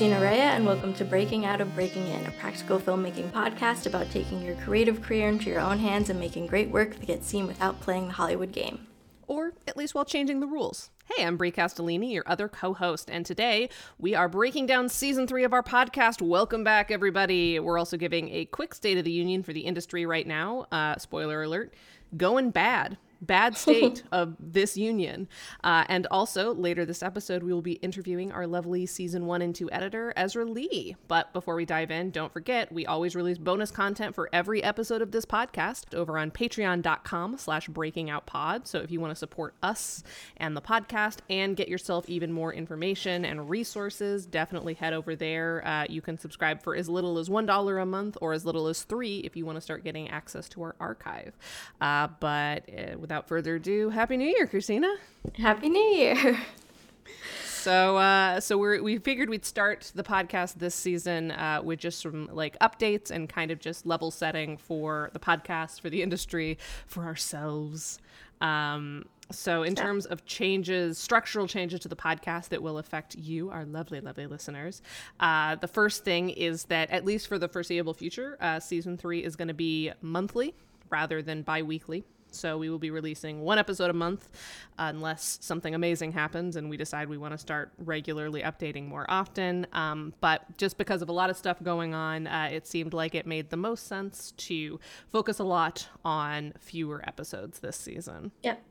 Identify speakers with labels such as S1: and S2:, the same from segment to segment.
S1: Christina Raia, and welcome to Breaking Out of Breaking In, a practical filmmaking podcast about taking your creative career into your own hands and making great work that gets seen without playing the Hollywood game.
S2: Or at least while changing the rules. Hey, I'm Bri Castellini, your other co host, and today we are breaking down season three of our podcast. Welcome back, everybody. We're also giving a quick State of the Union for the industry right now. Uh, spoiler alert going bad bad state of this union. Uh, and also, later this episode, we will be interviewing our lovely season one and two editor, Ezra Lee. But before we dive in, don't forget, we always release bonus content for every episode of this podcast over on patreon.com slash breaking out pod. So if you want to support us and the podcast and get yourself even more information and resources, definitely head over there. Uh, you can subscribe for as little as $1 a month or as little as three if you want to start getting access to our archive. Uh, but uh, without further ado, Happy New Year, Christina.
S1: Happy New Year.
S2: So, uh, so we we figured we'd start the podcast this season uh, with just some like updates and kind of just level setting for the podcast, for the industry, for ourselves. Um, so, in terms of changes, structural changes to the podcast that will affect you, our lovely, lovely listeners, uh, the first thing is that, at least for the foreseeable future, uh, season three is going to be monthly rather than bi weekly. So we will be releasing one episode a month unless something amazing happens and we decide we want to start regularly updating more often. Um, but just because of a lot of stuff going on, uh, it seemed like it made the most sense to focus a lot on fewer episodes this season.
S1: Yep.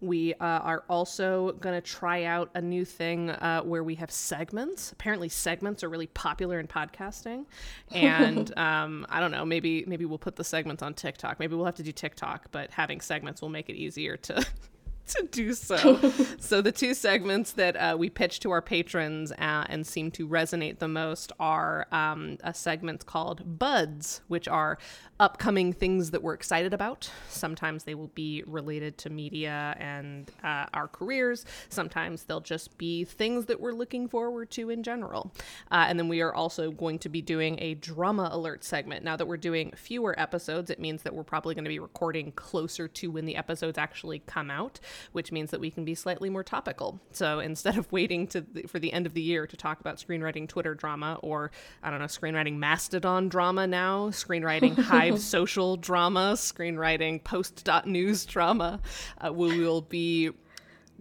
S2: We uh, are also going to try out a new thing uh, where we have segments. Apparently, segments are really popular in podcasting, and um, I don't know. Maybe maybe we'll put the segments on TikTok. Maybe we'll have to do TikTok, but having segments will make it easier to to do so. so the two segments that uh, we pitch to our patrons uh, and seem to resonate the most are um, a segment called Buds, which are upcoming things that we're excited about. Sometimes they will be related to media and uh, our careers. Sometimes they'll just be things that we're looking forward to in general. Uh, and then we are also going to be doing a drama alert segment. Now that we're doing fewer episodes, it means that we're probably going to be recording closer to when the episodes actually come out, which means that we can be slightly more topical. So instead of waiting to the, for the end of the year to talk about screenwriting Twitter drama or I don't know screenwriting Mastodon drama now, screenwriting Hive social drama, screenwriting, post.news drama. Uh, we will be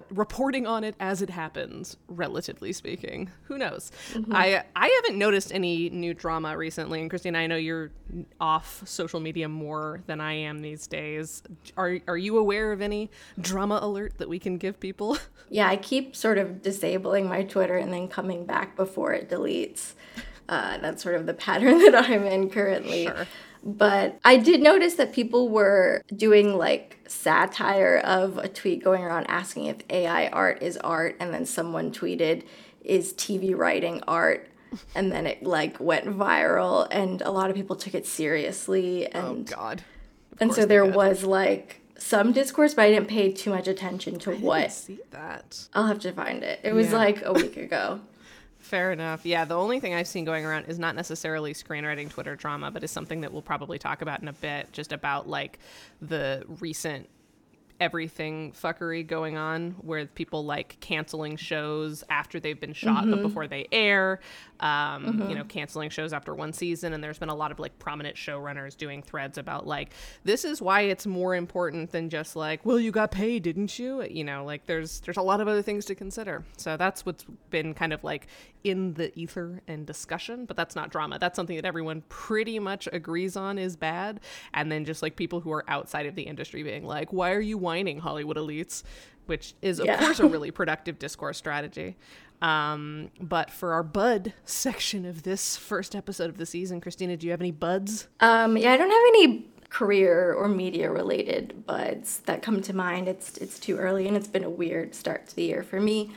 S2: reporting on it as it happens relatively speaking. Who knows? Mm-hmm. i i haven't noticed any new drama recently and christine i know you're off social media more than i am these days. Are are you aware of any drama alert that we can give people?
S1: Yeah i keep sort of disabling my twitter and then coming back before it deletes. Uh, that's sort of the pattern that i'm in currently. Sure. But I did notice that people were doing like satire of a tweet going around asking if AI art is art, and then someone tweeted, Is TV writing art? And then it like went viral, and a lot of people took it seriously. Oh, and,
S2: oh, God.
S1: and so there was like some discourse, but I didn't pay too much attention to
S2: I
S1: what.
S2: see that.
S1: I'll have to find it. It was yeah. like a week ago.
S2: Fair enough. Yeah, the only thing I've seen going around is not necessarily screenwriting Twitter drama, but is something that we'll probably talk about in a bit, just about like the recent everything fuckery going on where people like canceling shows after they've been shot mm-hmm. but before they air um, mm-hmm. you know canceling shows after one season and there's been a lot of like prominent showrunners doing threads about like this is why it's more important than just like well you got paid didn't you you know like there's there's a lot of other things to consider so that's what's been kind of like in the ether and discussion but that's not drama that's something that everyone pretty much agrees on is bad and then just like people who are outside of the industry being like why are you whining Hollywood elites, which is, of yeah. course, a really productive discourse strategy. Um, but for our bud section of this first episode of the season, Christina, do you have any buds?
S1: Um, yeah, I don't have any career or media related buds that come to mind. It's it's too early and it's been a weird start to the year for me.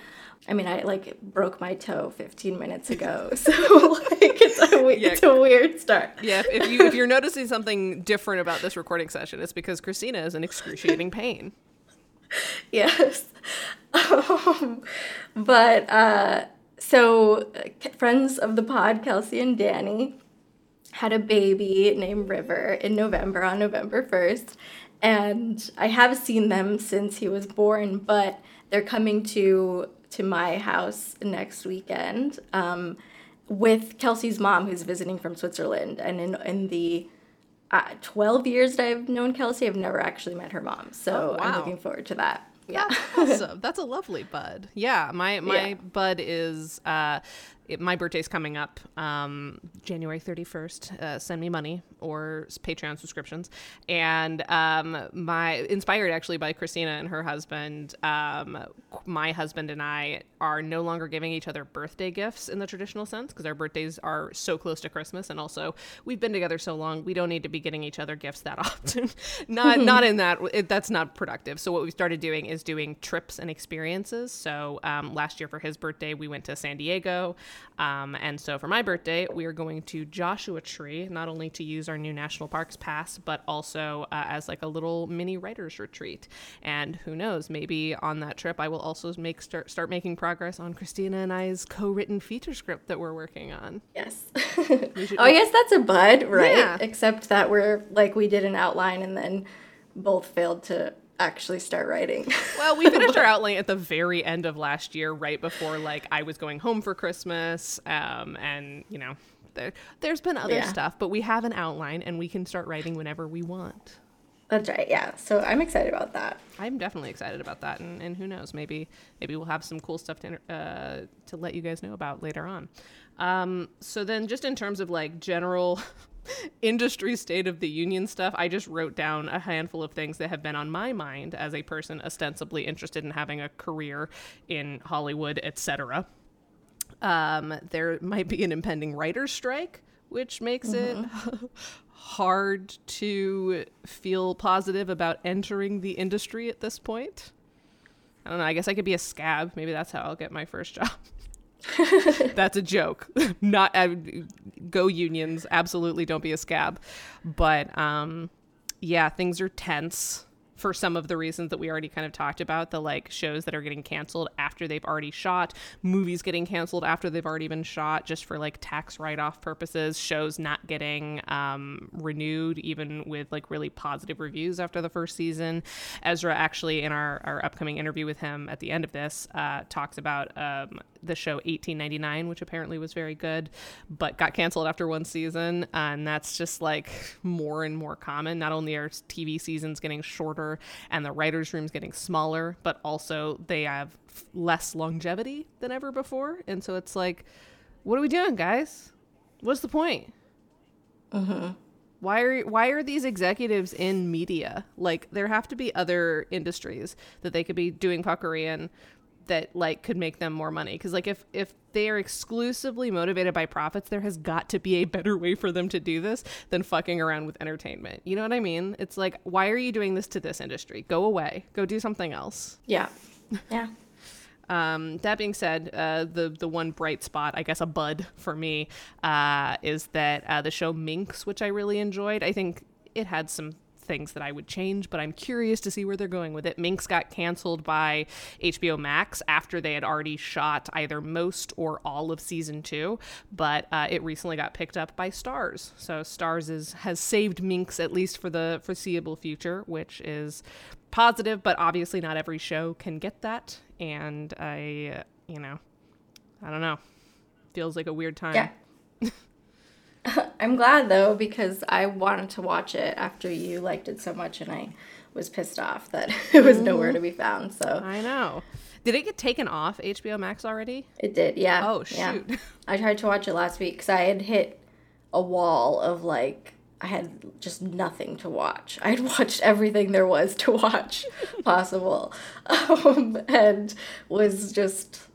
S1: I mean, I like broke my toe 15 minutes ago, so like it's a yeah. it's a weird start.
S2: Yeah, if you if you're noticing something different about this recording session, it's because Christina is in excruciating pain.
S1: yes, um, but uh, so friends of the pod, Kelsey and Danny, had a baby named River in November on November 1st, and I have seen them since he was born, but they're coming to to my house next weekend um, with Kelsey's mom, who's visiting from Switzerland. And in, in the uh, 12 years that I've known Kelsey, I've never actually met her mom. So oh, wow. I'm looking forward to that. Yeah.
S2: That's awesome. That's a lovely bud. Yeah. My, my yeah. bud is, uh, it, my birthday's coming up um, January 31st. Uh, send me money or Patreon subscriptions. And um, my inspired actually by Christina and her husband. Um, my husband and I are no longer giving each other birthday gifts in the traditional sense because our birthdays are so close to Christmas, and also we've been together so long we don't need to be getting each other gifts that often. not not in that it, that's not productive. So what we started doing is doing trips and experiences. So um, last year for his birthday we went to San Diego. Um, and so for my birthday, we are going to Joshua Tree, not only to use our new national parks pass, but also uh, as like a little mini writer's retreat. And who knows, maybe on that trip, I will also make start, start making progress on Christina and I's co-written feature script that we're working on.
S1: Yes. oh, I guess that's a bud, right? Yeah. Except that we're like we did an outline and then both failed to actually start writing.
S2: well, we finished our outline at the very end of last year, right before like I was going home for Christmas. Um, and you know, there, has been other yeah. stuff, but we have an outline and we can start writing whenever we want.
S1: That's right. Yeah. So I'm excited about that.
S2: I'm definitely excited about that, and, and who knows, maybe maybe we'll have some cool stuff to uh, to let you guys know about later on. Um, so then, just in terms of like general industry state of the union stuff, I just wrote down a handful of things that have been on my mind as a person ostensibly interested in having a career in Hollywood, etc. Um, there might be an impending writer's strike, which makes mm-hmm. it hard to feel positive about entering the industry at this point. I don't know. I guess I could be a scab. Maybe that's how I'll get my first job. That's a joke. Not uh, go unions. Absolutely don't be a scab. But um, yeah, things are tense for some of the reasons that we already kind of talked about the like shows that are getting canceled after they've already shot movies getting canceled after they've already been shot just for like tax write-off purposes shows not getting um, renewed even with like really positive reviews after the first season. Ezra actually in our, our upcoming interview with him at the end of this uh, talks about um, the show 1899 which apparently was very good but got canceled after one season. And that's just like more and more common. Not only are tv seasons getting shorter and the writers' room's getting smaller, but also they have less longevity than ever before. And so it's like, what are we doing, guys? What's the point?
S1: Mm-hmm.
S2: Why are why are these executives in media? Like there have to be other industries that they could be doing puckery in that like could make them more money. Because like if if they are exclusively motivated by profits there has got to be a better way for them to do this than fucking around with entertainment. You know what i mean? It's like why are you doing this to this industry? Go away. Go do something else.
S1: Yeah. Yeah.
S2: Um, that being said, uh, the the one bright spot, I guess, a bud for me, uh, is that uh, the show Minx, which I really enjoyed. I think it had some things that I would change, but I'm curious to see where they're going with it. Minx got canceled by HBO Max after they had already shot either most or all of season two, but uh, it recently got picked up by Starz. So Starz is, has saved Minx at least for the foreseeable future, which is positive, but obviously not every show can get that. And I, uh, you know, I don't know. Feels like a weird time.
S1: Yeah. I'm glad though because I wanted to watch it after you liked it so much, and I was pissed off that it was nowhere to be found. So
S2: I know. Did it get taken off HBO Max already?
S1: It did. Yeah.
S2: Oh shoot! Yeah.
S1: I tried to watch it last week because I had hit a wall of like I had just nothing to watch. I had watched everything there was to watch possible, um, and was just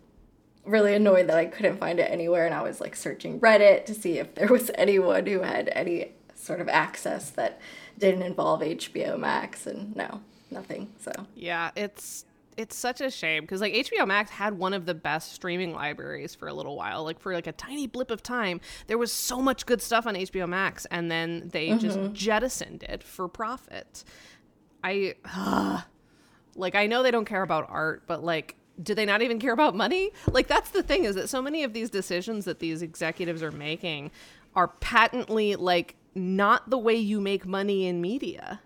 S1: really annoyed that I couldn't find it anywhere and I was like searching Reddit to see if there was anyone who had any sort of access that didn't involve HBO Max and no, nothing. So
S2: Yeah, it's it's such a shame because like HBO Max had one of the best streaming libraries for a little while. Like for like a tiny blip of time, there was so much good stuff on HBO Max and then they mm-hmm. just jettisoned it for profit. I uh, like I know they don't care about art, but like do they not even care about money? Like that's the thing is that so many of these decisions that these executives are making are patently like not the way you make money in media.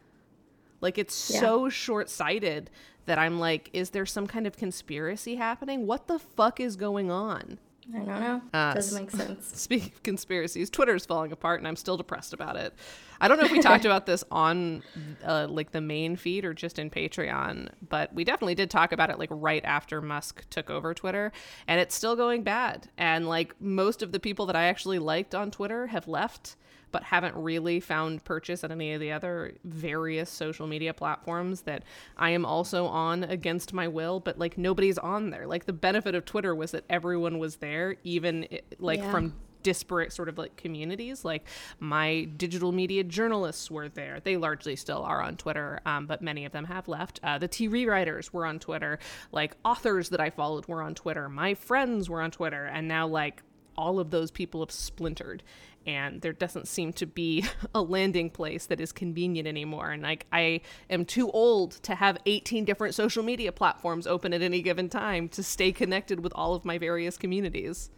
S2: Like it's yeah. so short-sighted that I'm like, is there some kind of conspiracy happening? What the fuck is going on?
S1: I don't know. Uh, Doesn't make sense.
S2: Speaking of conspiracies, Twitter's falling apart, and I'm still depressed about it. I don't know if we talked about this on uh, like the main feed or just in Patreon, but we definitely did talk about it like right after Musk took over Twitter, and it's still going bad. And like most of the people that I actually liked on Twitter have left but haven't really found purchase at any of the other various social media platforms that I am also on against my will, but like nobody's on there. Like the benefit of Twitter was that everyone was there, even like yeah. from disparate sort of like communities. Like my digital media journalists were there. They largely still are on Twitter, um, but many of them have left. Uh, the TV writers were on Twitter. Like authors that I followed were on Twitter. My friends were on Twitter. And now, like, all of those people have splintered and there doesn't seem to be a landing place that is convenient anymore. And like i am too old to have 18 different social media platforms open at any given time to stay connected with all of my various communities.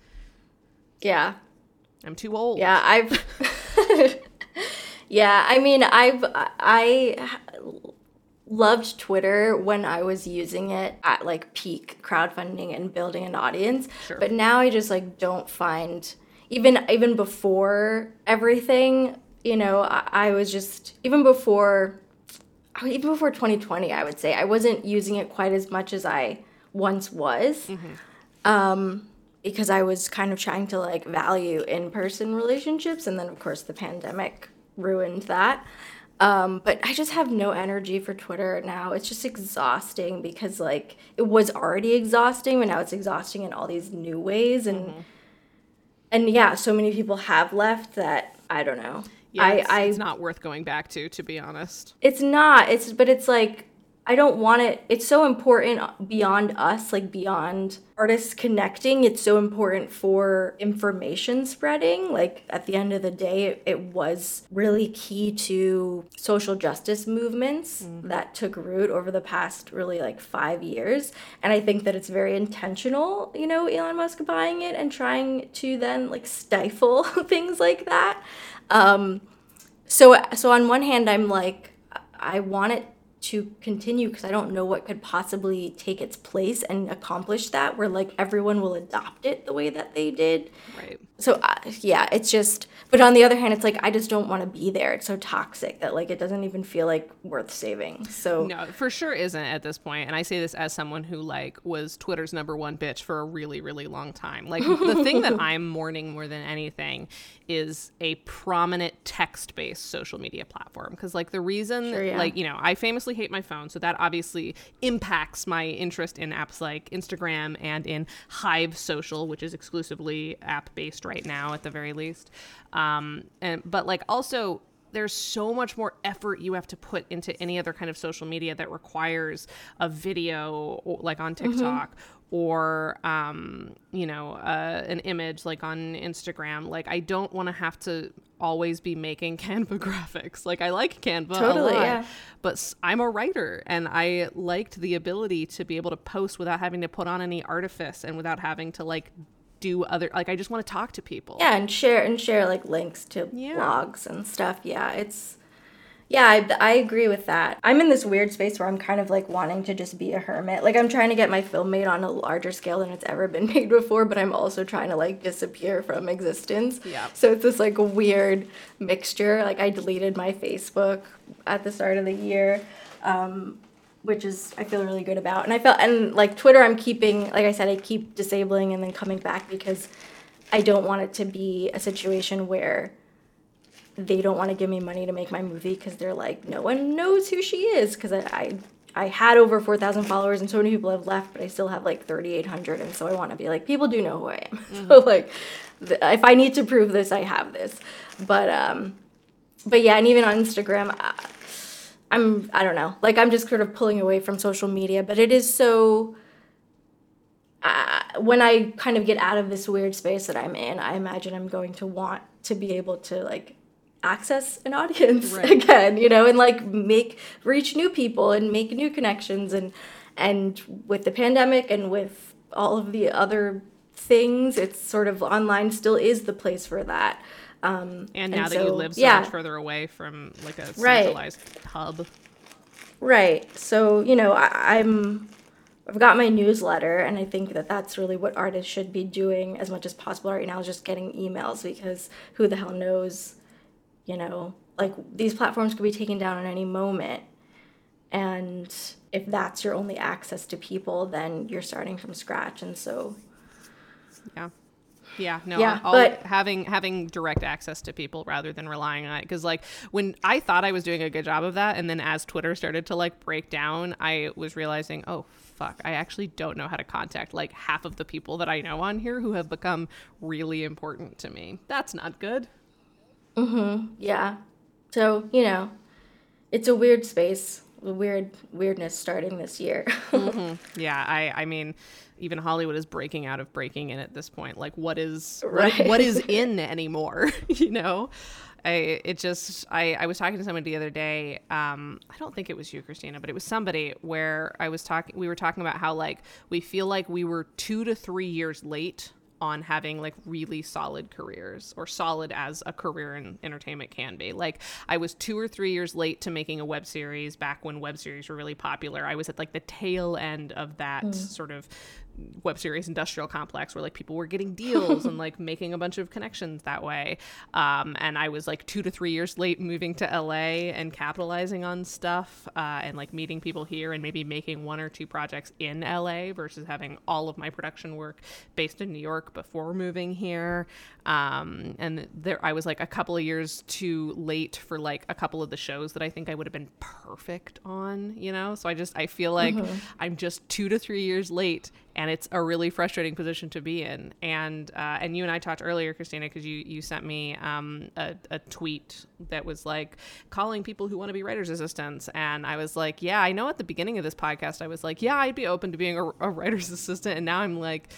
S1: Yeah.
S2: I'm too old.
S1: Yeah i've yeah i mean i've i loved Twitter when I was using it at like peak crowdfunding and building an audience. Sure. But now I just like don't find even even before everything, you know, I, I was just even before even before 2020, I would say I wasn't using it quite as much as I once was. Mm-hmm. Um, because I was kind of trying to like value in person relationships. And then, of course, the pandemic ruined that. Um, but I just have no energy for Twitter now. It's just exhausting because like it was already exhausting, but now it's exhausting in all these new ways. And mm-hmm and yeah, so many people have left that I don't know.
S2: Yeah, I, it's, I, it's not worth going back to, to be honest.
S1: It's not. It's but it's like I don't want it. It's so important beyond us, like beyond artists connecting. It's so important for information spreading. Like at the end of the day, it, it was really key to social justice movements mm-hmm. that took root over the past really like five years. And I think that it's very intentional, you know, Elon Musk buying it and trying to then like stifle things like that. Um, so so on one hand, I'm like, I want it to continue because I don't know what could possibly take its place and accomplish that where like everyone will adopt it the way that they did.
S2: Right.
S1: So uh, yeah, it's just but on the other hand it's like I just don't want to be there. It's so toxic that like it doesn't even feel like worth saving. So
S2: No, for sure isn't at this point. and I say this as someone who like was Twitter's number 1 bitch for a really really long time. Like the thing that I'm mourning more than anything is a prominent text-based social media platform because like the reason sure, yeah. like you know, I famously hate my phone, so that obviously impacts my interest in apps like Instagram and in Hive Social, which is exclusively app based right now at the very least. Um, and but like also there's so much more effort you have to put into any other kind of social media that requires a video like on mm-hmm. TikTok mm-hmm or um, you know uh, an image like on instagram like i don't want to have to always be making canva graphics like i like canva totally, a lot yeah. but i'm a writer and i liked the ability to be able to post without having to put on any artifice and without having to like do other like i just want to talk to people
S1: yeah and share and share like links to yeah. blogs and stuff yeah it's yeah, I, I agree with that. I'm in this weird space where I'm kind of like wanting to just be a hermit. Like I'm trying to get my film made on a larger scale than it's ever been made before, but I'm also trying to like disappear from existence.
S2: Yeah.
S1: So it's this like weird mixture. Like I deleted my Facebook at the start of the year. Um, which is I feel really good about. And I felt and like Twitter I'm keeping like I said I keep disabling and then coming back because I don't want it to be a situation where they don't want to give me money to make my movie because they're like, no one knows who she is. Because I, I, I, had over 4,000 followers and so many people have left, but I still have like 3,800. And so I want to be like, people do know who I am. Mm-hmm. so, like, th- if I need to prove this, I have this. But, um, but yeah, and even on Instagram, I, I'm, I don't know, like, I'm just sort of pulling away from social media, but it is so. Uh, when I kind of get out of this weird space that I'm in, I imagine I'm going to want to be able to like access an audience right. again you know and like make reach new people and make new connections and and with the pandemic and with all of the other things it's sort of online still is the place for that um,
S2: and now and that so, you live so yeah. much further away from like a centralized right. hub
S1: Right. So, you know, I, I'm I've got my newsletter, and I think that that's really what artists should be doing as much as possible right now, is just getting emails because who the hell knows, you know, like these platforms could be taken down at any moment. And if that's your only access to people, then you're starting from scratch. And so,
S2: yeah. Yeah, no,
S1: Yeah,
S2: I'll,
S1: but-
S2: having having direct access to people rather than relying on it because like when I thought I was doing a good job of that and then as Twitter started to like break down, I was realizing, "Oh, fuck, I actually don't know how to contact like half of the people that I know on here who have become really important to me." That's not good. Mm-hmm.
S1: yeah. So, you know, it's a weird space, weird weirdness starting this year. Mm-hmm.
S2: Yeah, I I mean, even Hollywood is breaking out of breaking in at this point. Like what is what-
S1: Right.
S2: what is in anymore, you know? I it just I I was talking to someone the other day. Um I don't think it was you Christina, but it was somebody where I was talking we were talking about how like we feel like we were 2 to 3 years late on having like really solid careers or solid as a career in entertainment can be. Like I was 2 or 3 years late to making a web series back when web series were really popular. I was at like the tail end of that sort of web series industrial complex where like people were getting deals and like making a bunch of connections that way. Um, and i was like two to three years late moving to la and capitalizing on stuff uh, and like meeting people here and maybe making one or two projects in la versus having all of my production work based in new york before moving here. Um, and there i was like a couple of years too late for like a couple of the shows that i think i would have been perfect on you know? So i just i feel like i'm just two to three years late and it's a really frustrating position to be in. And uh, and you and I talked earlier, Christina, because you you sent me um, a, a tweet that was like calling people who want to be writers assistants, and I was like, yeah, I know. At the beginning of this podcast, I was like, yeah, I'd be open to being a, a writer's assistant, and now I'm like,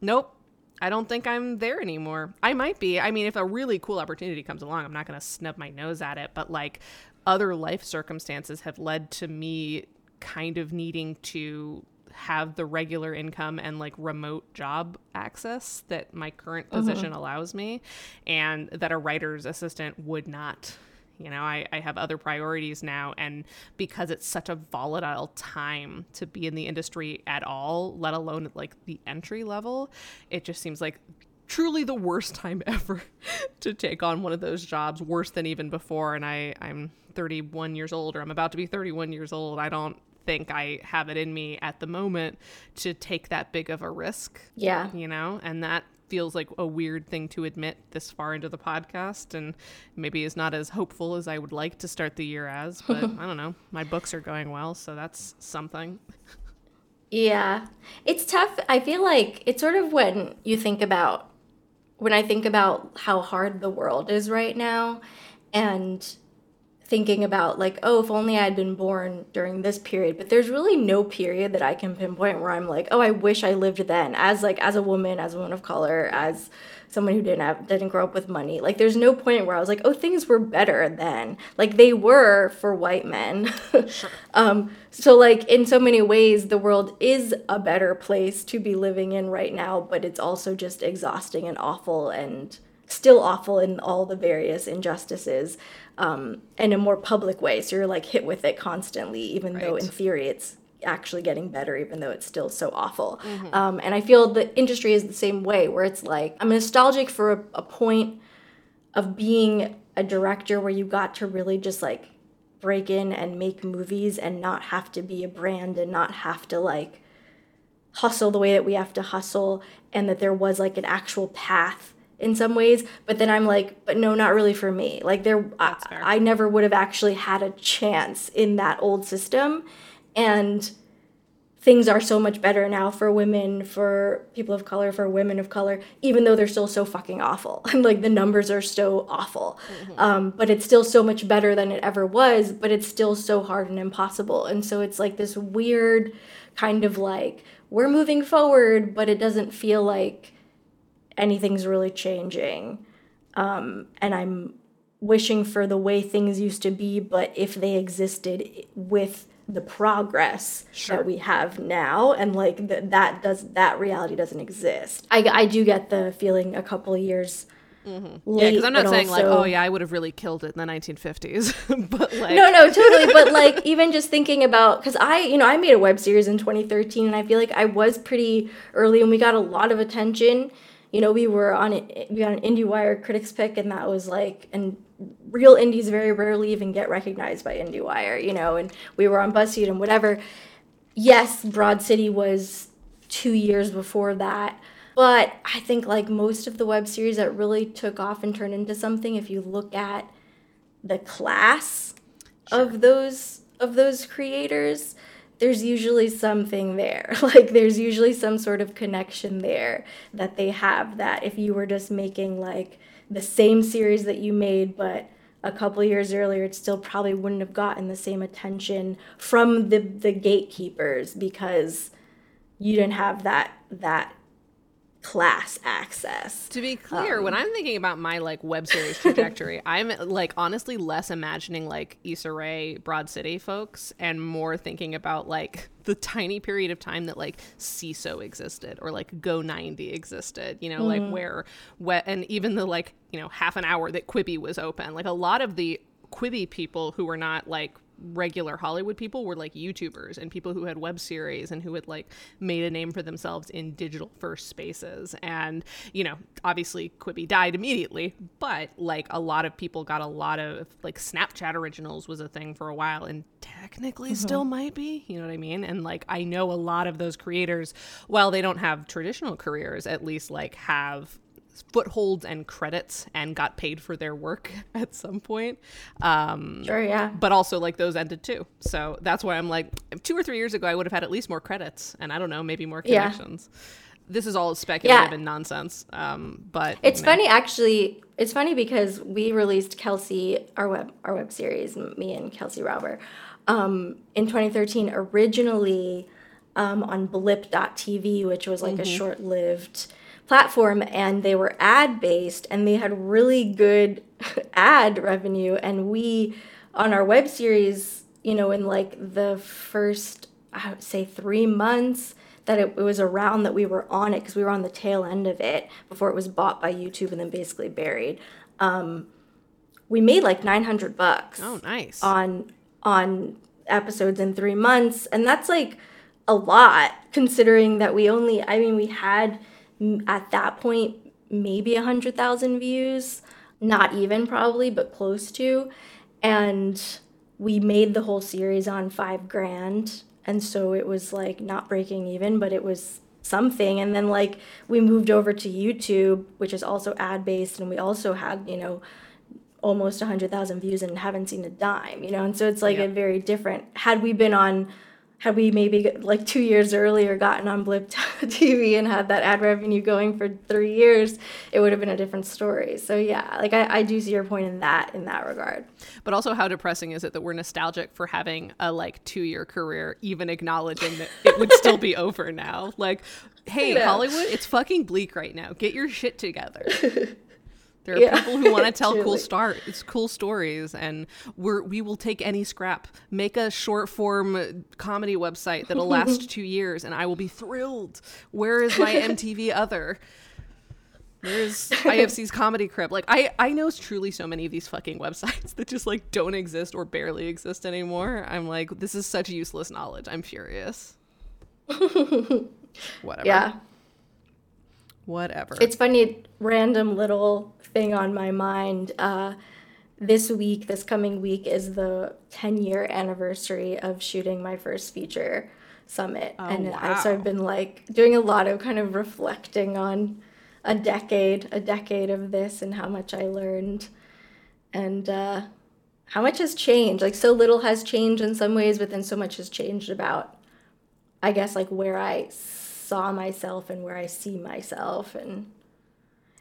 S2: nope. I don't think I'm there anymore. I might be. I mean, if a really cool opportunity comes along, I'm not going to snub my nose at it. But like other life circumstances have led to me kind of needing to have the regular income and like remote job access that my current uh-huh. position allows me and that a writer's assistant would not. You know I, I have other priorities now and because it's such a volatile time to be in the industry at all let alone at like the entry level it just seems like truly the worst time ever to take on one of those jobs worse than even before and i i'm 31 years old or i'm about to be 31 years old i don't think i have it in me at the moment to take that big of a risk
S1: yeah.
S2: you know and that feels like a weird thing to admit this far into the podcast and maybe is not as hopeful as i would like to start the year as but i don't know my books are going well so that's something
S1: Yeah. It's tough. I feel like it's sort of when you think about when I think about how hard the world is right now and thinking about like, oh, if only I had been born during this period, but there's really no period that I can pinpoint where I'm like, oh, I wish I lived then as like as a woman, as a woman of color, as someone who didn't have didn't grow up with money. Like there's no point where I was like, oh, things were better then. Like they were for white men. um so like in so many ways the world is a better place to be living in right now, but it's also just exhausting and awful and still awful in all the various injustices um, in a more public way. So you're like hit with it constantly, even though in theory it's actually getting better, even though it's still so awful. Um, and I feel the industry is the same way, where it's like I'm nostalgic for a, a point of being a director where you got to really just like break in and make movies and not have to be a brand and not have to like hustle the way that we have to hustle and that there was like an actual path in some ways but then i'm like but no not really for me. Like there I. I never would have actually had a chance in that old system. And things are so much better now for women for people of color for women of color even though they're still so fucking awful. And like the numbers are so awful. Um, but it's still so much better than it ever was but it's still so hard and impossible. And so it's like this weird kind of like we're moving forward but it doesn't feel like anything's really changing um, and i'm wishing for the way things used to be but if they existed with the progress that we have now and like th- that does that reality doesn't exist I, I do get the feeling a couple of years
S2: Mm-hmm. yeah, because I'm not saying also... like, oh yeah, I would have really killed it in the 1950s, but like,
S1: no, no, totally. but like, even just thinking about, because I, you know, I made a web series in 2013, and I feel like I was pretty early, and we got a lot of attention. You know, we were on it, we got an IndieWire critics pick, and that was like, and real indies very rarely even get recognized by IndieWire, you know, and we were on BuzzFeed and whatever. Yes, Broad City was two years before that. But I think like most of the web series that really took off and turned into something, if you look at the class sure. of those of those creators, there's usually something there. Like there's usually some sort of connection there that they have that if you were just making like the same series that you made but a couple years earlier it still probably wouldn't have gotten the same attention from the the gatekeepers because you didn't have that that class access.
S2: To be clear, um, when I'm thinking about my like web series trajectory, I'm like honestly less imagining like Issa Rae, Broad City folks, and more thinking about like the tiny period of time that like Seeso existed or like go90 existed, you know, mm like where, where, and even the like, you know, half an hour that Quibi was open. Like a lot of the Quibi people who were not like regular Hollywood people were like YouTubers and people who had web series and who had like made a name for themselves in digital first spaces. And, you know, obviously Quibi died immediately, but like a lot of people got a lot of like Snapchat originals was a thing for a while and technically mm-hmm. still might be, you know what I mean? And like I know a lot of those creators, while they don't have traditional careers, at least like have footholds and credits and got paid for their work at some point. Um,
S1: sure, yeah.
S2: But also, like, those ended too. So that's why I'm like, two or three years ago, I would have had at least more credits and I don't know, maybe more connections. Yeah. This is all speculative yeah. and nonsense. Um, but
S1: it's funny, actually. It's funny because we released Kelsey, our web, our web series, me and Kelsey Rauber, um, in 2013. Originally um, on Blip.tv, which was like mm-hmm. a short-lived platform and they were ad based and they had really good ad revenue. And we on our web series you know in like the first i would say three months that it, it was around that we were on it because we were on the tail end of it before it was bought by youtube and then basically buried. Um, we made like 900 bucks
S2: oh nice.
S1: on on episodes in three months. And that's like a lot considering that we only i mean we had at that point maybe a hundred thousand views, not even probably, but close to, and we made the whole series on five grand, and so it was like not breaking even, but it was something. And then like we moved over to youtube which is also ad based and we also had you know almost 100000 views and haven't seen a dime you know? And so it's like a very different had we been on had we maybe like two years earlier gotten on Blip TV and had that ad revenue going for three years, it would have been a different story. So yeah, like I, I do see your point in that in that regard.
S2: But also, how depressing is it that we're nostalgic for having a like two year career, even acknowledging that it would still be over now? Like, hey, Hollywood, it's fucking bleak right now. Get your shit together. There are yeah. people who want to tell cool start it's cool stories and we're we will take any scrap. Make a short form comedy website that'll last 2 years and I will be thrilled. Where is my MTV other? There's IFC's comedy crib. Like I I know truly so many of these fucking websites that just like don't exist or barely exist anymore. I'm like this is such useless knowledge. I'm furious. Whatever.
S1: Yeah.
S2: Whatever.
S1: It's funny random little thing on my mind. Uh, this week, this coming week, is the 10 year anniversary of shooting my first feature summit. Oh, and wow. I, so I've been like doing a lot of kind of reflecting on a decade, a decade of this and how much I learned and uh, how much has changed. Like, so little has changed in some ways, but then so much has changed about, I guess, like where I saw myself and where I see myself and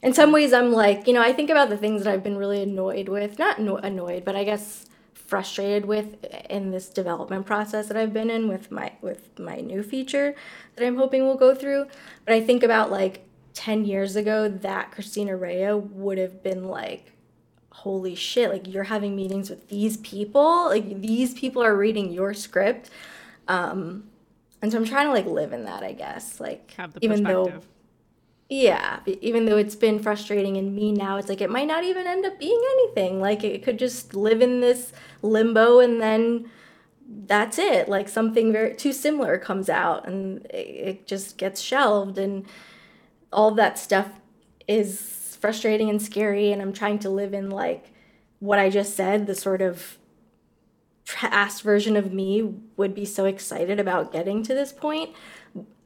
S1: in some ways i'm like you know i think about the things that i've been really annoyed with not annoyed but i guess frustrated with in this development process that i've been in with my with my new feature that i'm hoping will go through. But i think about like 10 years ago that christina Raia would have been like holy shit like you're having meetings with these people? Like these people are reading your script. Um and so i'm trying to like live in that i guess like
S2: even though
S1: Yeah, even though it's been frustrating in me now, it's like it might not even end up being anything. Like it could just live in this limbo and then that's it. Like something very too similar comes out and it just gets shelved and all that stuff is frustrating and scary and I'm trying to live in like what I just said, the sort of past version of me would be so excited about getting to this point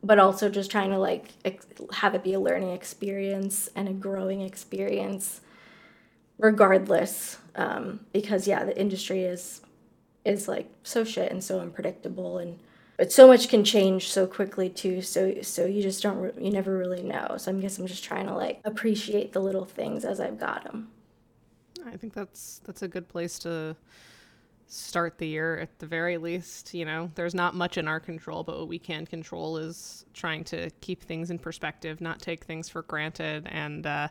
S1: but also just trying to like ex- have it be a learning experience and a growing experience regardless um, because yeah the industry is is like so shit and so unpredictable and but so much can change so quickly too so so you just don't re- you never really know. So i guess i'm just trying to like appreciate the little things as i've got them
S2: i think that's that's a good place to start the year at the very least. You know, there's not much in our control, but what we can control is trying to keep things in perspective, not take things for granted, and uh,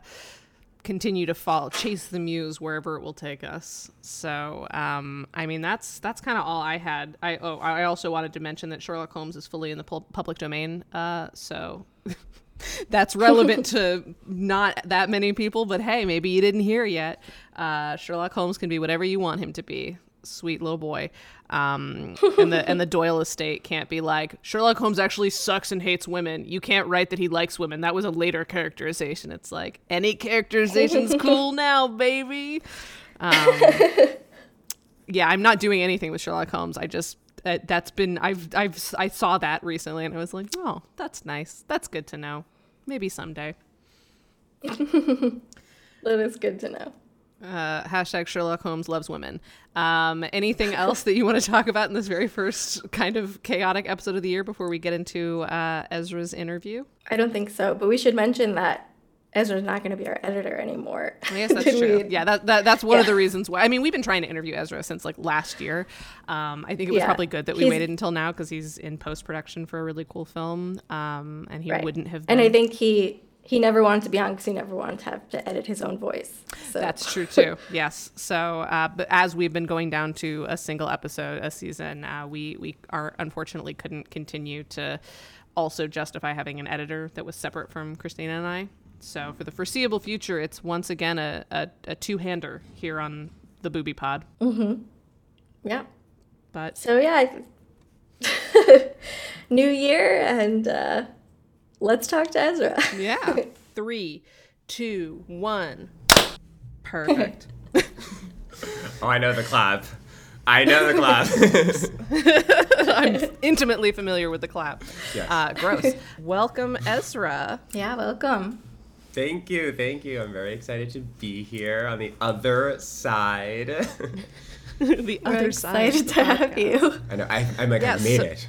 S2: continue to follow, chase the muse wherever it will take us. So, um, I mean, that's that's kind of all I had. I oh, I also wanted to mention that Sherlock Holmes is fully in the pu- public domain. Uh, so. that's relevant to not that many people, but hey, maybe you didn't hear yet. Uh, Sherlock Holmes can be whatever you want him to be sweet little boy. Um, and the and the Doyle estate can't be like Sherlock Holmes actually sucks and hates women. You can't write that he likes women. That was a later characterization. It's like any characterization's cool now, baby. Um, yeah, I'm not doing anything with Sherlock Holmes. I just uh, that's been I've I've I saw that recently and I was like, oh, that's nice. That's good to know. Maybe someday.
S1: that is good to know.
S2: Uh, hashtag Sherlock Holmes loves women. Um, anything else that you want to talk about in this very first kind of chaotic episode of the year before we get into uh, Ezra's interview?
S1: I don't think so, but we should mention that Ezra's not going to be our editor anymore.
S2: I guess that's true. We... Yeah, that, that that's one yeah. of the reasons why. I mean, we've been trying to interview Ezra since like last year. Um, I think it was yeah. probably good that we he's... waited until now because he's in post production for a really cool film, um, and he right. wouldn't have.
S1: Been... And I think he he never wanted to be on because he never wanted to have to edit his own voice.
S2: So. That's true too. yes. So, uh, but as we've been going down to a single episode a season, uh, we we are unfortunately couldn't continue to also justify having an editor that was separate from Christina and I. So for the foreseeable future, it's once again a, a, a two hander here on the Booby Pod.
S1: Mm-hmm. Yeah.
S2: But
S1: so yeah, new year and. Uh, let's talk to Ezra.
S2: yeah. Three, two, one. Perfect.
S3: oh, I know the clap. I know the clap.
S2: I'm intimately familiar with the clap. Yes. Uh, gross. welcome, Ezra.
S1: Yeah, welcome.
S3: Thank you, thank you. I'm very excited to be here on the other side.
S2: the We're other side.
S1: Excited to have you.
S3: I know. I, I'm like, yes, I made so- it.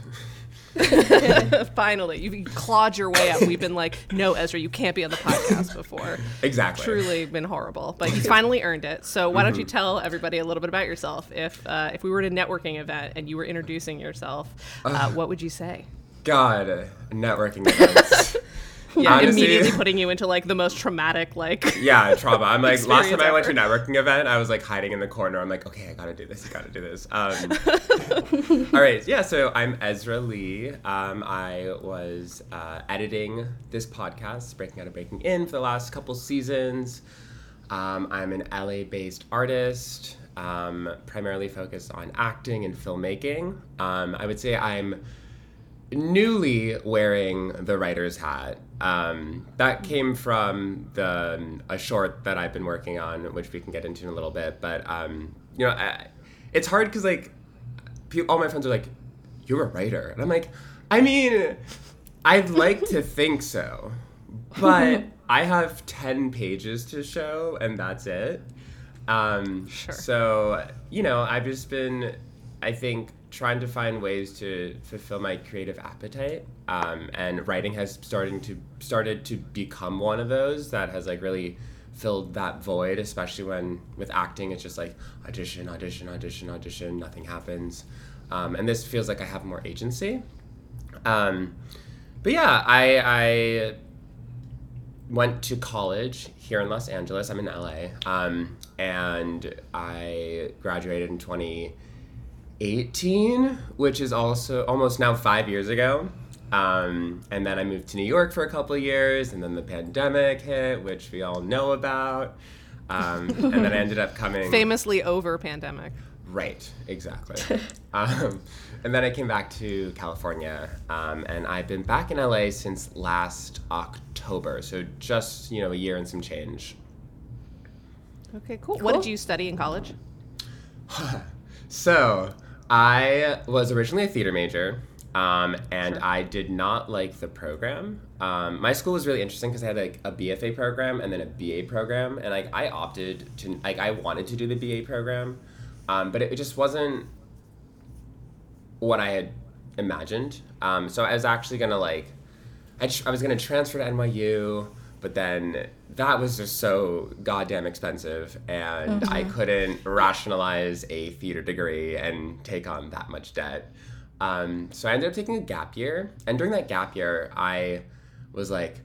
S2: Finally, you clawed your way up. We've been like, no, Ezra, you can't be on the podcast before.
S3: Exactly.
S2: Truly been horrible, but you finally earned it. So why mm-hmm. don't you mm-hmm. tell everybody a little bit about yourself? If uh, if we were at a networking event and you were introducing yourself, uh, what would you say?
S3: God, networking events.
S2: Yeah, Honestly, immediately putting you into like the most traumatic like
S3: yeah trauma. I'm like last time I went to a networking event, I was like hiding in the corner. I'm like, okay, I gotta do this. I gotta do this. Um, all right, yeah. So I'm Ezra Lee. Um, I was uh, editing this podcast, Breaking Out of Breaking In, for the last couple seasons. Um, I'm an LA-based artist, um, primarily focused on acting and filmmaking. Um, I would say I'm newly wearing the writer's hat. Um, that came from the a short that I've been working on, which we can get into in a little bit. But um, you know, I, it's hard because like people, all my friends are like, "You're a writer," and I'm like, I mean, I'd like to think so, but I have ten pages to show, and that's it. Um, sure. So you know, I've just been, I think, trying to find ways to fulfill my creative appetite um, and writing has starting to started to become one of those that has like really filled that void especially when with acting it's just like audition audition audition audition nothing happens. Um, and this feels like i have more agency. Um, but yeah i i went to college here in los angeles. I'm in la um, and i graduated in 20 18, which is also almost now five years ago. Um, and then I moved to New York for a couple years, and then the pandemic hit, which we all know about. Um, and then I ended up coming.
S2: Famously over pandemic.
S3: Right, exactly. um, and then I came back to California, um, and I've been back in LA since last October, so just you know a year and some change.
S2: Okay, cool. cool. What did you study in college?
S3: so I was originally a theater major. Um, and sure. I did not like the program. Um, my school was really interesting because I had like a BFA program and then a BA program, and like I opted to like I wanted to do the BA program, um, but it just wasn't what I had imagined. Um, so I was actually gonna like, I, tr- I was gonna transfer to NYU, but then that was just so goddamn expensive, and mm-hmm. I couldn't rationalize a theater degree and take on that much debt. Um, so I ended up taking a gap year, and during that gap year, I was like,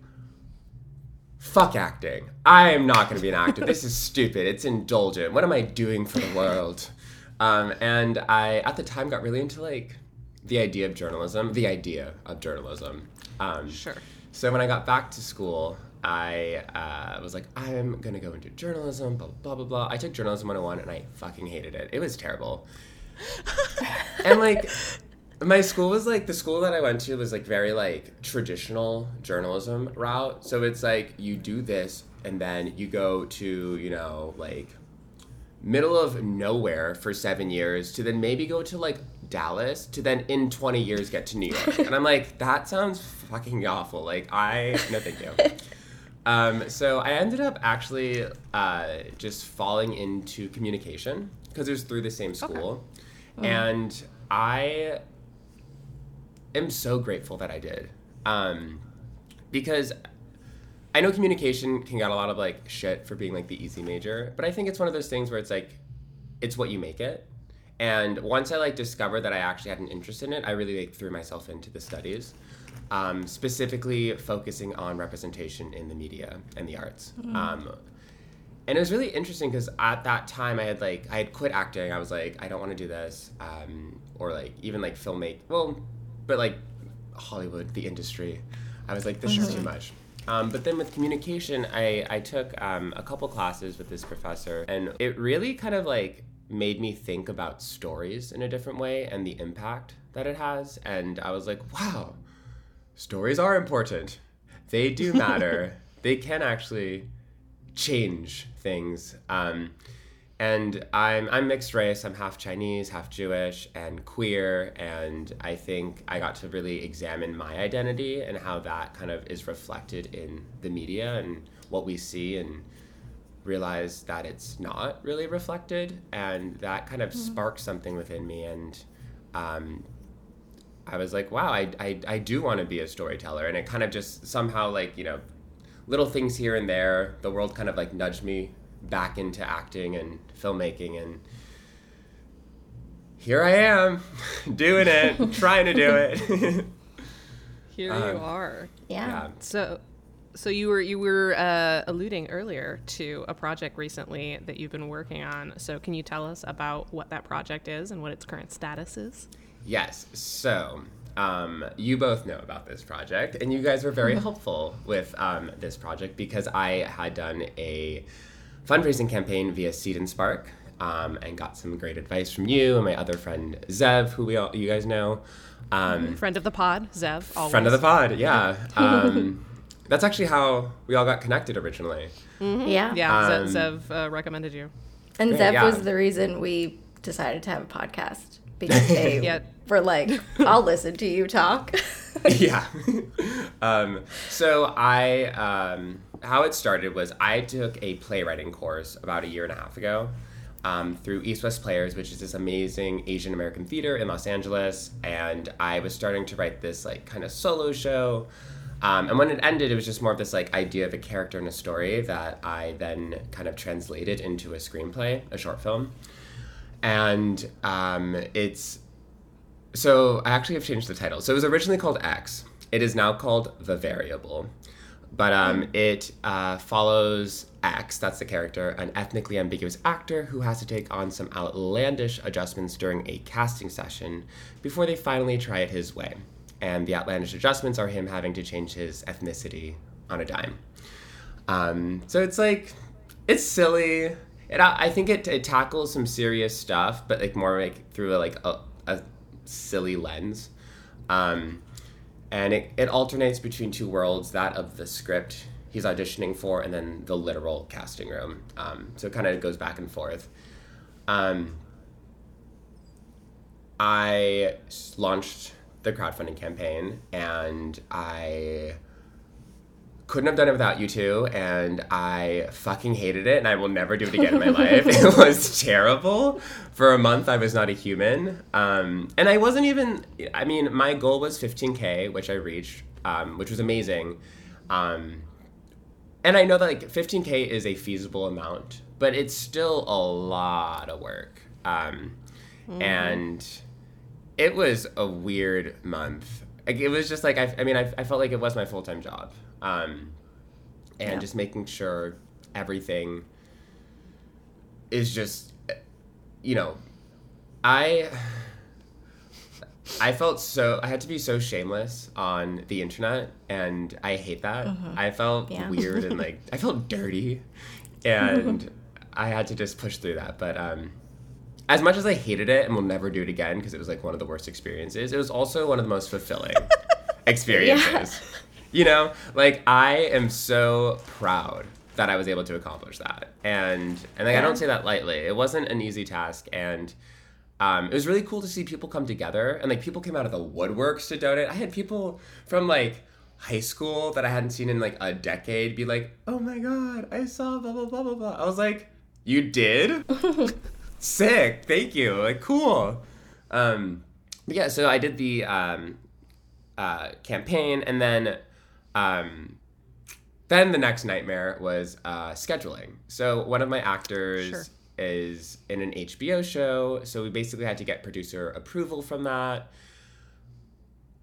S3: fuck acting. I am not going to be an actor. this is stupid. It's indulgent. What am I doing for the world? Um, and I, at the time, got really into like the idea of journalism, the idea of journalism.
S2: Um, sure.
S3: So when I got back to school, I uh, was like, I'm going to go into journalism, blah, blah, blah, blah. I took journalism 101 and I fucking hated it. It was terrible. and like, my school was like the school that I went to was like very like traditional journalism route. So it's like you do this and then you go to, you know, like middle of nowhere for 7 years to then maybe go to like Dallas to then in 20 years get to New York. and I'm like that sounds fucking awful. Like I no thank you. Um, so I ended up actually uh, just falling into communication because it was through the same school. Okay. Mm. And I am so grateful that I did. Um, because I know communication can get a lot of like shit for being like the easy major, but I think it's one of those things where it's like, it's what you make it. And once I like discovered that I actually had an interest in it, I really like threw myself into the studies, um, specifically focusing on representation in the media and the arts. Mm-hmm. Um, and it was really interesting because at that time I had like I had quit acting. I was like, I don't want to do this, um, or like even like filmmake. Well, but like Hollywood, the industry, I was like, this mm-hmm. is too mm-hmm. much. Um, but then with communication, I, I took um, a couple classes with this professor, and it really kind of like made me think about stories in a different way and the impact that it has. And I was like, wow, stories are important. They do matter. they can actually change things. Um, and I'm I'm mixed race. I'm half Chinese, half Jewish, and queer. And I think I got to really examine my identity and how that kind of is reflected in the media and what we see, and realize that it's not really reflected. And that kind of mm-hmm. sparked something within me. And um, I was like, wow, I, I, I do want to be a storyteller. And it kind of just somehow, like, you know, little things here and there, the world kind of like nudged me back into acting and filmmaking and here I am doing it, trying to do it.
S2: here um, you are.
S1: Yeah. yeah.
S2: So so you were you were uh, alluding earlier to a project recently that you've been working on. So can you tell us about what that project is and what its current status is?
S3: Yes. So um, you both know about this project, and you guys were very helpful with um, this project because I had done a fundraising campaign via Seed and Spark, um, and got some great advice from you and my other friend Zev, who we all you guys know.
S2: Um, friend of the pod, Zev. Always.
S3: Friend of the pod, yeah. Um, that's actually how we all got connected originally.
S2: Mm-hmm. Yeah, yeah. Um, Zev uh, recommended you,
S1: and Zev yeah. was the reason we decided to have a podcast because they yeah. were like, "I'll listen to you talk."
S3: yeah. Um, so I um, how it started was I took a playwriting course about a year and a half ago um, through East West Players, which is this amazing Asian American theater in Los Angeles, and I was starting to write this like kind of solo show. Um, and when it ended, it was just more of this like idea of a character and a story that I then kind of translated into a screenplay, a short film. And um, it's so I actually have changed the title. So it was originally called X. It is now called The Variable. But um, it uh, follows X, that's the character, an ethnically ambiguous actor who has to take on some outlandish adjustments during a casting session before they finally try it his way. and the outlandish adjustments are him having to change his ethnicity on a dime. Um, so it's like it's silly. It, I think it, it tackles some serious stuff, but like more like through a, like a, a silly lens. Um, and it, it alternates between two worlds that of the script he's auditioning for and then the literal casting room um, so it kind of goes back and forth um, i launched the crowdfunding campaign and i couldn't have done it without you two and i fucking hated it and i will never do it again in my life. It was terrible. For a month i was not a human. Um, and i wasn't even i mean my goal was 15k which i reached um, which was amazing. Um, and i know that like 15k is a feasible amount but it's still a lot of work. Um, mm-hmm. and it was a weird month. Like, it was just like I, I mean I, I felt like it was my full-time job um, and yeah. just making sure everything is just you know i i felt so i had to be so shameless on the internet and i hate that mm-hmm. i felt yeah. weird and like i felt dirty and i had to just push through that but um as much as i hated it and will never do it again because it was like one of the worst experiences it was also one of the most fulfilling experiences yeah you know, like I am so proud that I was able to accomplish that, and and like yeah. I don't say that lightly. It wasn't an easy task, and um, it was really cool to see people come together, and like people came out of the woodworks to donate. I had people from like high school that I hadn't seen in like a decade be like, "Oh my god, I saw blah blah blah blah blah." I was like, "You did? Sick, thank you. Like cool." Um, yeah, so I did the um, uh, campaign, and then um, then the next nightmare was uh, scheduling. So one of my actors sure. is in an HBO show, so we basically had to get producer approval from that.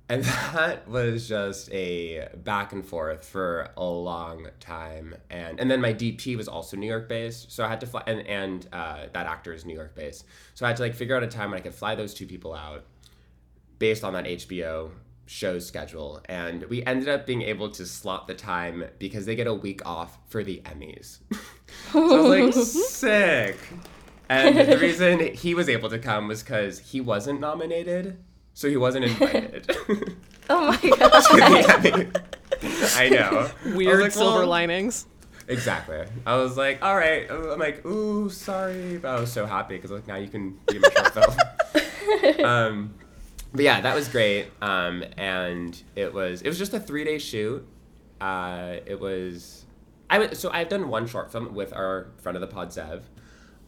S3: And that was just a back and forth for a long time. And and then my DP was also New York based, so I had to fly. And and uh, that actor is New York based, so I had to like figure out a time when I could fly those two people out, based on that HBO show schedule and we ended up being able to slot the time because they get a week off for the Emmys. so I was like, sick. And the reason he was able to come was because he wasn't nominated, so he wasn't invited.
S1: oh my god.
S3: I know.
S2: Weird I like, silver well, linings.
S3: Exactly. I was like, all right. I'm like, ooh, sorry, but I was so happy because like now you can be in my short film. um, but yeah, that was great. Um, and it was it was just a three day shoot. Uh, it was I so I've done one short film with our friend of the pod Zev,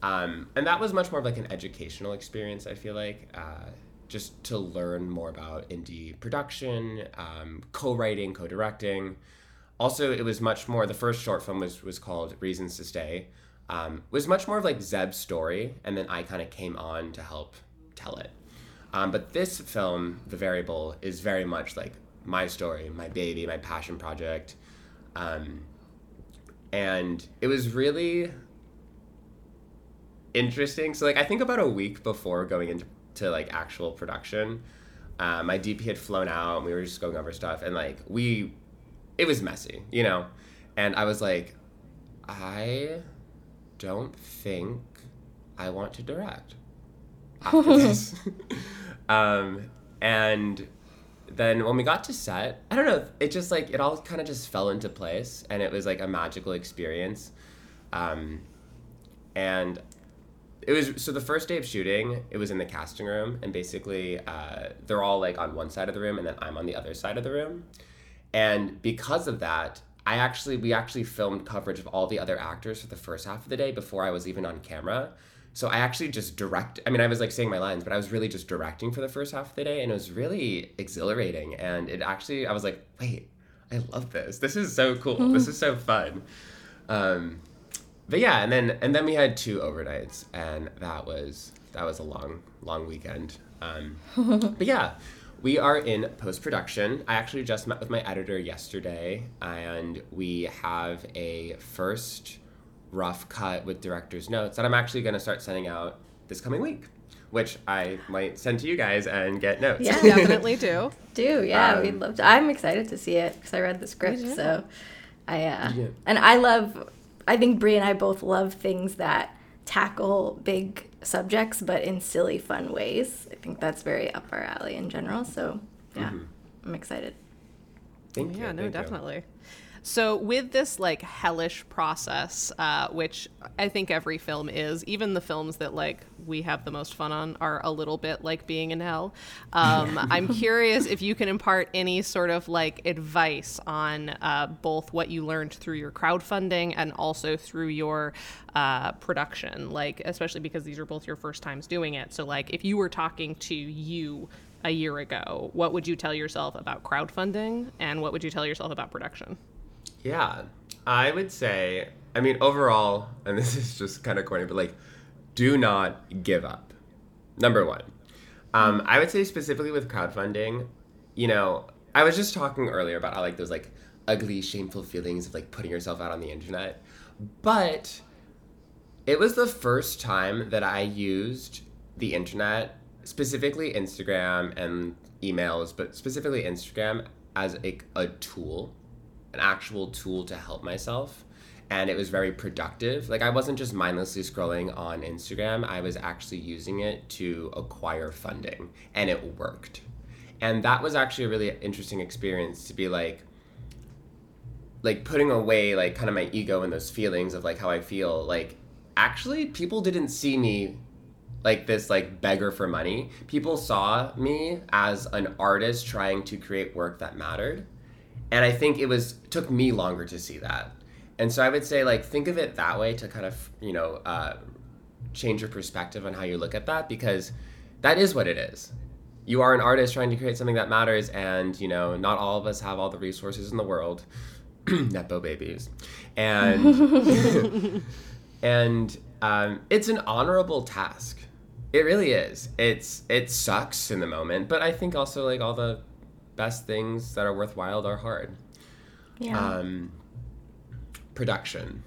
S3: um, and that was much more of like an educational experience. I feel like uh, just to learn more about indie production, um, co-writing, co-directing. Also, it was much more. The first short film was was called Reasons to Stay. Um, was much more of like Zev's story, and then I kind of came on to help tell it. Um, but this film, The Variable, is very much like my story, my baby, my passion project. Um, and it was really interesting. So, like, I think about a week before going into to, like actual production, uh, my DP had flown out and we were just going over stuff. And, like, we, it was messy, you know? And I was like, I don't think I want to direct after this. Um, and then when we got to set, I don't know, it just like it all kind of just fell into place, and it was like a magical experience. Um, and it was so the first day of shooting, it was in the casting room, and basically uh, they're all like on one side of the room, and then I'm on the other side of the room. And because of that, I actually we actually filmed coverage of all the other actors for the first half of the day before I was even on camera. So I actually just direct. I mean, I was like saying my lines, but I was really just directing for the first half of the day, and it was really exhilarating. And it actually, I was like, wait, I love this. This is so cool. Mm-hmm. This is so fun. Um, but yeah, and then and then we had two overnights, and that was that was a long long weekend. Um, but yeah, we are in post production. I actually just met with my editor yesterday, and we have a first rough cut with director's notes that I'm actually going to start sending out this coming week, which I might send to you guys and get notes.
S2: Yeah, definitely do.
S1: Do yeah, um, we'd love to. I'm excited to see it because I read the script, so I uh, yeah. and I love. I think Bri and I both love things that tackle big subjects, but in silly, fun ways. I think that's very up our alley in general. So yeah, mm-hmm. I'm excited.
S2: Thank you. Yeah, no, Thank definitely. You. So with this like hellish process, uh, which I think every film is, even the films that like we have the most fun on are a little bit like being in hell. Um, I'm curious if you can impart any sort of like advice on uh, both what you learned through your crowdfunding and also through your uh, production, like especially because these are both your first times doing it. So like if you were talking to you a year ago, what would you tell yourself about crowdfunding and what would you tell yourself about production?
S3: Yeah, I would say, I mean, overall, and this is just kind of corny, but like, do not give up. Number one. Um, I would say specifically with crowdfunding, you know, I was just talking earlier about how like those like ugly, shameful feelings of like putting yourself out on the internet. But it was the first time that I used the internet, specifically Instagram and emails, but specifically Instagram as a, a tool an actual tool to help myself and it was very productive. Like I wasn't just mindlessly scrolling on Instagram, I was actually using it to acquire funding and it worked. And that was actually a really interesting experience to be like like putting away like kind of my ego and those feelings of like how I feel like actually people didn't see me like this like beggar for money. People saw me as an artist trying to create work that mattered and I think it was took me longer to see that. And so I would say like think of it that way to kind of you know uh, change your perspective on how you look at that because that is what it is. You are an artist trying to create something that matters, and you know not all of us have all the resources in the world. Nepo babies, and and um, it's an honorable task. It really is. It's it sucks in the moment, but I think also like all the best things that are worthwhile are hard. Yeah. Um, production.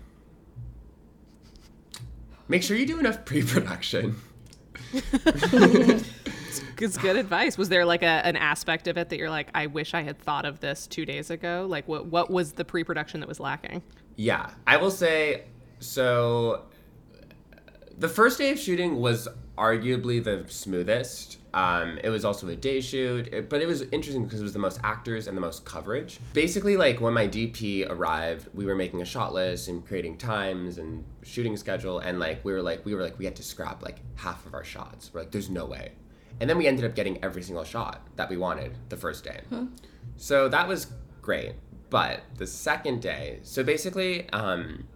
S3: Make sure you do enough pre-production.
S2: it's good advice. Was there like a, an aspect of it that you're like, I wish I had thought of this two days ago? Like, what what was the pre-production that was lacking?
S3: Yeah, I will say. So, the first day of shooting was arguably the smoothest. Um, it was also a day shoot, but it was interesting because it was the most actors and the most coverage. Basically, like when my DP arrived, we were making a shot list and creating times and shooting schedule, and like we were like we were like we had to scrap like half of our shots. We're like, there's no way, and then we ended up getting every single shot that we wanted the first day. So that was great. But the second day, so basically, um,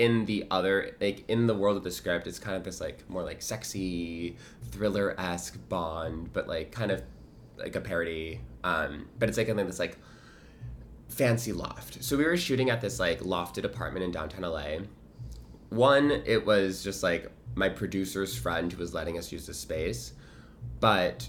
S3: in the other like in the world of the script it's kind of this like more like sexy thriller-esque bond but like kind of like a parody um but it's like in this like fancy loft. So we were shooting at this like lofted apartment in downtown la one it was just like my producer's friend who was letting us use the space but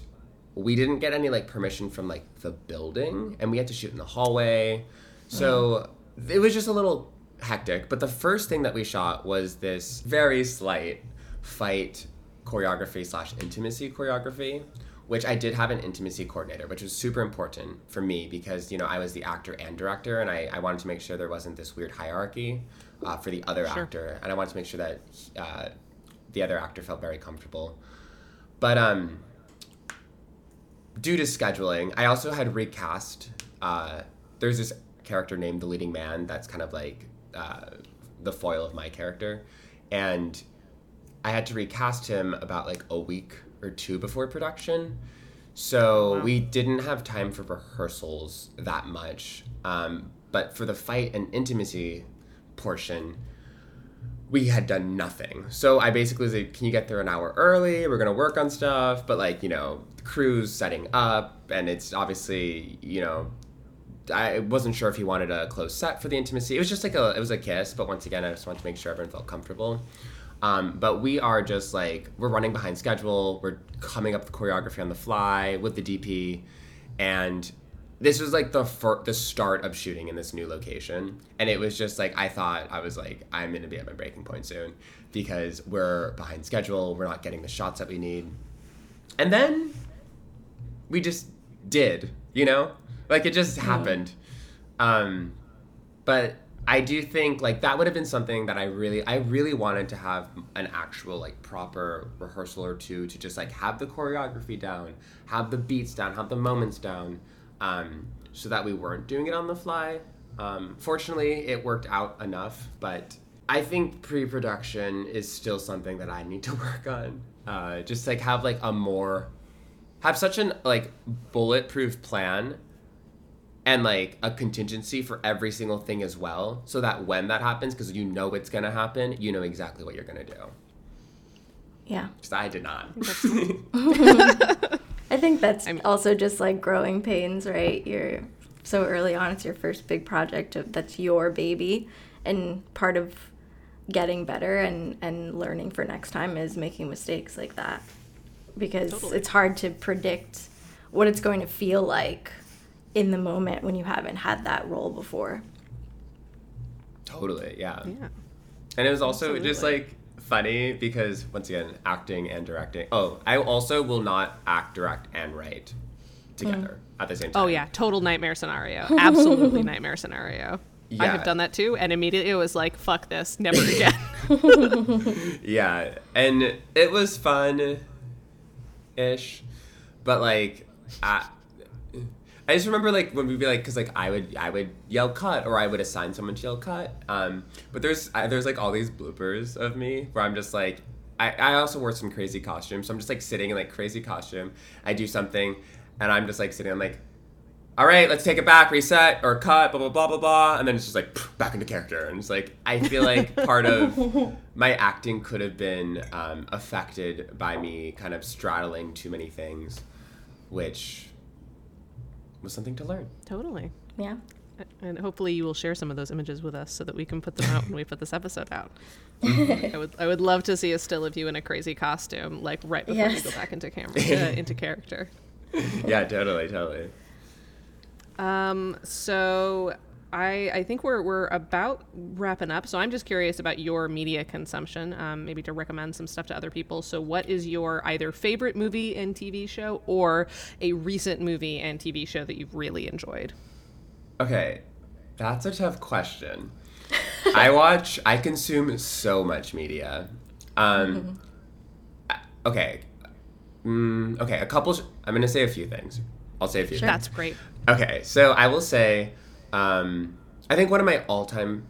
S3: we didn't get any like permission from like the building and we had to shoot in the hallway. So mm. it was just a little hectic. But the first thing that we shot was this very slight fight choreography slash intimacy choreography which I did have an intimacy coordinator, which was super important for me because you know I was the actor and director, and I, I wanted to make sure there wasn't this weird hierarchy uh, for the other sure. actor, and I wanted to make sure that uh, the other actor felt very comfortable. But um, due to scheduling, I also had recast. Uh, there's this character named the leading man that's kind of like uh, the foil of my character, and I had to recast him about like a week or two before production. So wow. we didn't have time for rehearsals that much. Um, but for the fight and intimacy portion, we had done nothing. So I basically was like, can you get there an hour early? We're gonna work on stuff, but like, you know, the crew's setting up and it's obviously, you know, I wasn't sure if he wanted a close set for the intimacy. It was just like a it was a kiss, but once again, I just wanted to make sure everyone felt comfortable. Um, but we are just like we're running behind schedule. We're coming up the choreography on the fly with the DP, and this was like the fir- the start of shooting in this new location. And it was just like I thought I was like I'm gonna be at my breaking point soon because we're behind schedule. We're not getting the shots that we need. and then we just did, you know, like it just happened. Um, but I do think like that would have been something that I really I really wanted to have an actual like proper rehearsal or two to just like have the choreography down, have the beats down, have the moments down, um, so that we weren't doing it on the fly. Um, fortunately, it worked out enough, but I think pre-production is still something that I need to work on. Uh, just like have like a more have such an like bulletproof plan and like a contingency for every single thing as well so that when that happens because you know it's going to happen you know exactly what you're going to do.
S1: Yeah.
S3: Because i did not.
S1: I think that's also just like growing pains right? You're so early on it's your first big project that's your baby and part of getting better and and learning for next time is making mistakes like that. Because totally. it's hard to predict what it's going to feel like in the moment when you haven't had that role before.
S3: Totally, yeah. Yeah. And it was also Absolutely. just like funny because once again, acting and directing. Oh, I also will not act, direct, and write together mm. at the same oh,
S2: time. Oh yeah, total nightmare scenario. Absolutely nightmare scenario. Yeah. I have done that too, and immediately it was like, "Fuck this, never
S3: again." yeah, and it was fun, ish, but like, I, I just remember like when we'd be like, because like I would I would yell cut or I would assign someone to yell cut. Um, but there's I, there's like all these bloopers of me where I'm just like I, I also wore some crazy costumes, so I'm just like sitting in like crazy costume. I do something, and I'm just like sitting. I'm like, all right, let's take it back, reset or cut, blah blah blah blah blah, and then it's just like back into character, and it's like I feel like part of my acting could have been um, affected by me kind of straddling too many things, which was something to learn.
S2: Totally.
S1: Yeah.
S2: And hopefully you will share some of those images with us so that we can put them out when we put this episode out. I would I would love to see a still of you in a crazy costume, like right before yes. you go back into camera uh, into character.
S3: yeah, totally, totally.
S2: Um, so I, I think we're, we're about wrapping up. So I'm just curious about your media consumption, um, maybe to recommend some stuff to other people. So, what is your either favorite movie and TV show or a recent movie and TV show that you've really enjoyed?
S3: Okay, that's a tough question. I watch, I consume so much media. Um, mm-hmm. Okay. Mm, okay, a couple, sh- I'm going to say a few things. I'll say a few
S2: sure. That's great.
S3: Okay, so I will say um, I think one of my all-time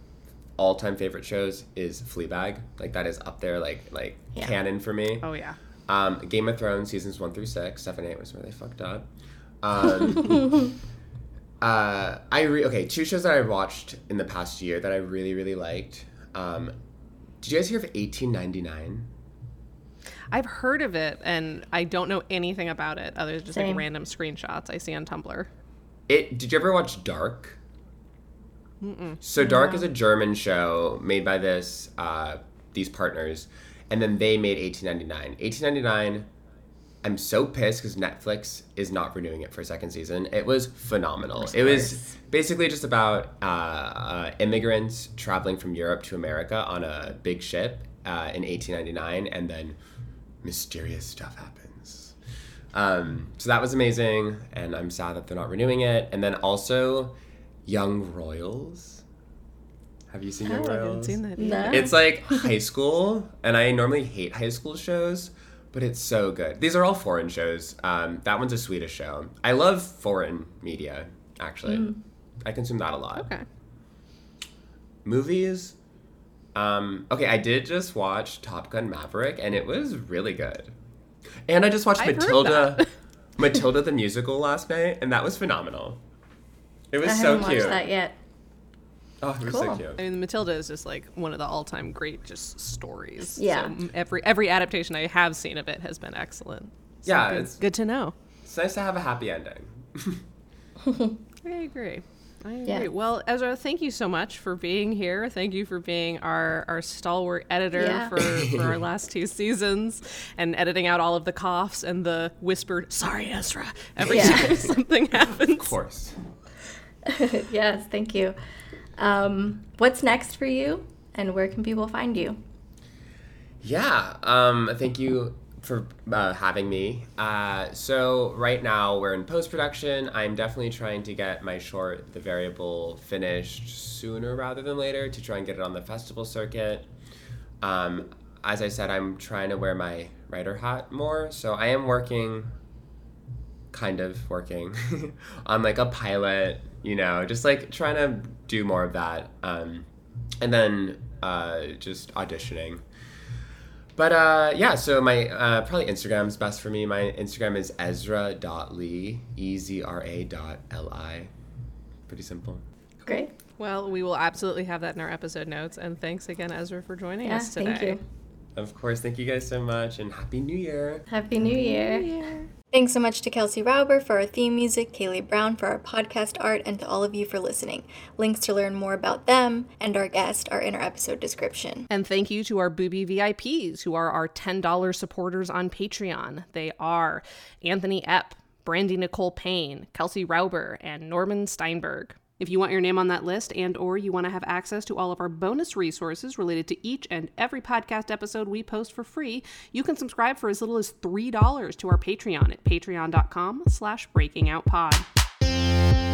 S3: all-time favorite shows is Fleabag. Like that is up there, like like yeah. canon for me.
S2: Oh yeah.
S3: Um, Game of Thrones seasons one through six, seven, eight was where they fucked up. Um, uh, I re- okay, two shows that I watched in the past year that I really really liked. Um, did you guys hear of 1899?
S2: I've heard of it, and I don't know anything about it other than just Same. like random screenshots I see on Tumblr.
S3: It. Did you ever watch Dark? Mm-mm. So Dark is a German show made by this uh, these partners, and then they made 1899. 1899. I'm so pissed because Netflix is not renewing it for a second season. It was phenomenal. It was basically just about uh, uh, immigrants traveling from Europe to America on a big ship uh, in 1899, and then mysterious stuff happens. Um, so that was amazing, and I'm sad that they're not renewing it. And then also, Young Royals. Have you seen Young Royals? I haven't
S2: seen that. No.
S3: It's like high school, and I normally hate high school shows, but it's so good. These are all foreign shows. Um, that one's a Swedish show. I love foreign media, actually. Mm. I consume that a lot.
S2: Okay.
S3: Movies. Um, okay, I did just watch Top Gun Maverick, and it was really good. And I just watched I've Matilda, Matilda the musical last night, and that was phenomenal. It was
S1: I
S3: so
S1: haven't cute. watched that yet.
S3: Oh, it was cool. so cute. I
S2: mean, Matilda is just like one of the all-time great just stories.
S1: Yeah.
S2: So every every adaptation I have seen of it has been excellent. So
S3: yeah,
S2: good,
S3: it's
S2: good to know.
S3: It's nice to have a happy ending.
S2: I agree. I agree. Yeah. Well, Ezra, thank you so much for being here. Thank you for being our, our stalwart editor yeah. for, for our last two seasons and editing out all of the coughs and the whispered, sorry, Ezra, every yeah. time something happens.
S3: Of course.
S1: yes, thank you. Um, what's next for you, and where can people find you?
S3: Yeah, um, thank you for uh, having me. Uh, so right now we're in post production. I'm definitely trying to get my short, The Variable, finished sooner rather than later to try and get it on the festival circuit. Um, as I said, I'm trying to wear my writer hat more. So I am working, kind of working, on like a pilot. You know, just like trying to do more of that. Um, and then uh, just auditioning. But uh, yeah, so my uh, probably Instagram's best for me. My Instagram is ezra.lee, E Z R A dot L I. Pretty simple.
S1: Great.
S2: Well, we will absolutely have that in our episode notes. And thanks again, Ezra, for joining yeah, us today. Thank you.
S3: Of course. Thank you guys so much and Happy New Year.
S1: Happy New Year. New Year. Thanks so much to Kelsey Rauber for our theme music, Kaylee Brown for our podcast art, and to all of you for listening. Links to learn more about them and our guest are in our episode description.
S2: And thank you to our Booby VIPs who are our $10 supporters on Patreon. They are Anthony Epp, Brandy Nicole Payne, Kelsey Rauber, and Norman Steinberg. If you want your name on that list and or you want to have access to all of our bonus resources related to each and every podcast episode we post for free, you can subscribe for as little as $3 to our Patreon at patreon.com slash breakingoutpod.